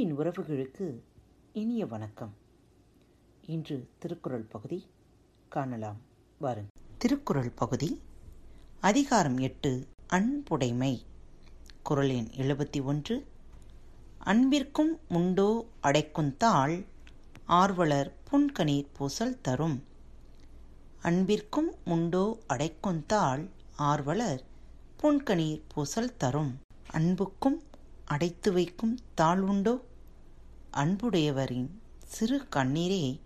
அன்பின் உறவுகளுக்கு இனிய வணக்கம். இன்று திருக்குறள் பகுதி காணலாம். வாருங்கள். திருக்குறள் பகுதி அதிகாரம் எட்டு அன்புடைமை. குரல் எண் எழுபத்தி ஒன்று. அன்பிற்கும் உண்டோ அடைக்குந்தாள் ஆர்வலர் புன்கணீர் பூசல் தரும். அன்பிற்கும் உண்டோ அடைக்குந்தாள் ஆர்வலர் புன்கணீர் பூசல் தரும். அன்புக்கும் அடைத்து வைக்கும் உண்டோ? அன்புடையவரின் சிறு கண்ணீரே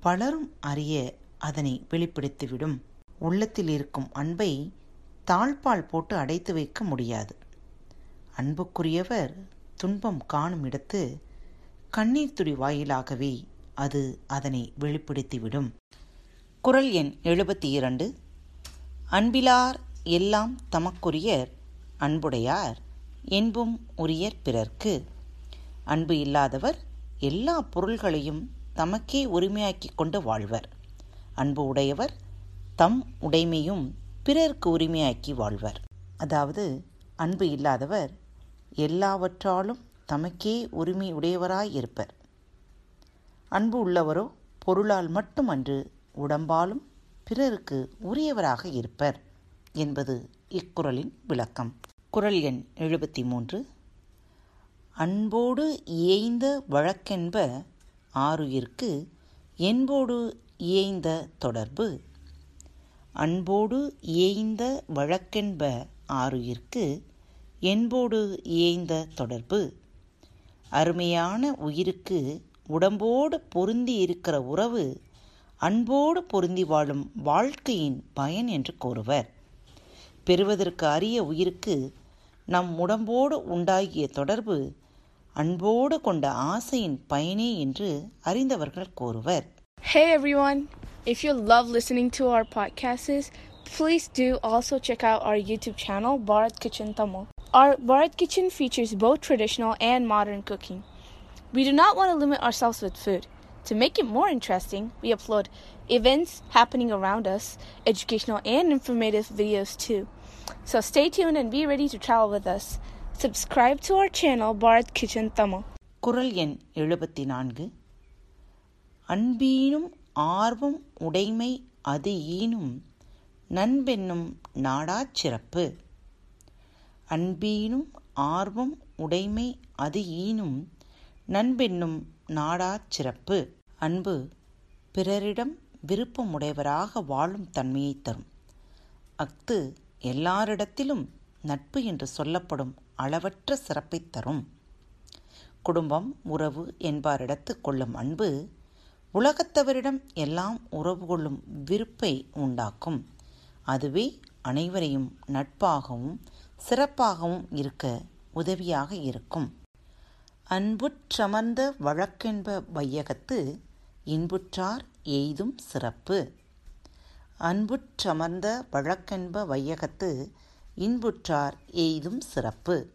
பலரும் அறிய அதனை வெளிப்படுத்திவிடும். உள்ளத்தில் இருக்கும் அன்பை தாழ்பால் போட்டு அடைத்து வைக்க முடியாது. அன்புக்குரியவர் துன்பம் காணும் இடத்து கண்ணீர் துடி வாயிலாகவே அது அதனை வெளிப்படுத்திவிடும். குரல் எண் எழுபத்தி இரண்டு அன்பிலார் எல்லாம் தமக்குரியர் அன்புடையார் என்பும் உரியர் பிறர்க்கு. அன்பு இல்லாதவர் எல்லா பொருள்களையும் தமக்கே உரிமையாக்கி கொண்டு வாழ்வர். அன்பு உடையவர் தம் உடைமையும் பிறர்க்கு உரிமையாக்கி வாழ்வர். அதாவது அன்பு இல்லாதவர் எல்லாவற்றாலும் தமக்கே உரிமை உடையவராய் இருப்பர். அன்பு உள்ளவரோ பொருளால் மட்டுமன்று உடம்பாலும் பிறருக்கு உரியவராக இருப்பர் என்பது இக்குறளின் விளக்கம். குரல் எண் எழுபத்தி மூன்று அன்போடு இயைந்த வழக்கென்ப ஆறுயிர்க்கு என்போடு இயைந்த தொடர்பு. அன்போடு இயைந்த வழக்கென்ப ஆறுயிர்க்கு என்போடு இயைந்த தொடர்பு. அருமையான உயிருக்கு உடம்போடு பொருந்தி இருக்கிற உறவு அன்போடு பொருந்தி வாழும் வாழ்க்கையின் பயன் என்று கூறுவர். பெறுவதற்கு அரிய உயிருக்கு நம் உடம்போடு உண்டாகிய தொடர்பு அன்போடு கொண்ட ஆசையின் பயனே என்று அறிந்தவர்கள் கூறுவர் Hey everyone! If you love listening to our podcasts, please do also check out our YouTube channel, Bharat Kitchen Tamil. Our Bharat Kitchen features both traditional and modern cooking. We do not want to limit ourselves with food. To make it more interesting, we upload events happening around us, educational and informative videos too. So stay tuned and be ready to travel with us. Subscribe to our channel, Bharat Kitchen Tamil. குரல் எண் எழுபத்தி நான்கு அன்பீனும் ஆர்வம் உடைமை அது ஈனும் நண்பென்னும் நாடாச் சிறப்பு அன்பீனும் ஆர்வம் உடைமை அது ஈனும் நண்பென்னும் நாடாச் சிறப்பு. அன்பு பிறரிடம் விருப்பமுடையவராக வாழும் தன்மையை தரும். அஃது எல்லாரிடத்திலும் நட்பு என்று சொல்லப்படும் அளவற்ற சிறப்பை தரும். குடும்பம் உறவு என்பாரிடத்து கொள்ளும் அன்பு உலகத்தவரிடம் எல்லாம் உறவு கொள்ளும் விருப்பை உண்டாக்கும். அதுவே அனைவரையும் நட்பாகவும் சிறப்பாகவும் இருக்க உதவியாக இருக்கும். அன்புற்றமர்ந்த வழக்கென்ப வையகத்து இன்புற்றார் எய்தும் சிறப்பு. அன்புற்றமர்ந்த வழக்கென்ப வையகத்து இன்புற்றார் எய்தும் சிறப்பு.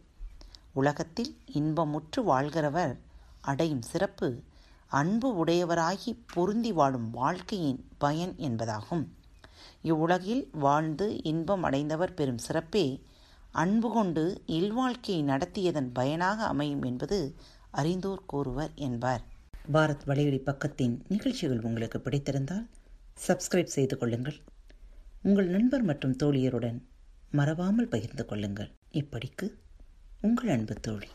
உலகத்தில் இன்பமுற்று வாழ்கிறவர் அடையும் சிறப்பு அன்பு உடையவராகி பொருந்தி வாழும் வாழ்க்கையின் பயன் என்பதாகும். இவ்வுலகில் வாழ்ந்து இன்பம் அடைந்தவர் பெறும் சிறப்பே அன்பு கொண்டு இல்வாழ்க்கையை நடத்தியதன் பயனாக அமையும் என்பது அறிந்தோர் கூறுவர் என்பார். பாரத் வலையொலி பக்கத்தின் நிகழ்ச்சிகள் உங்களுக்கு பிடித்திருந்தால் சப்ஸ்கிரைப் செய்து கொள்ளுங்கள். உங்கள் நண்பர் மற்றும் தோழியருடன் மறவாமல் பகிர்ந்து கொள்ளுங்கள். இப்படிக்கு உங்கள் அன்பு தோழி.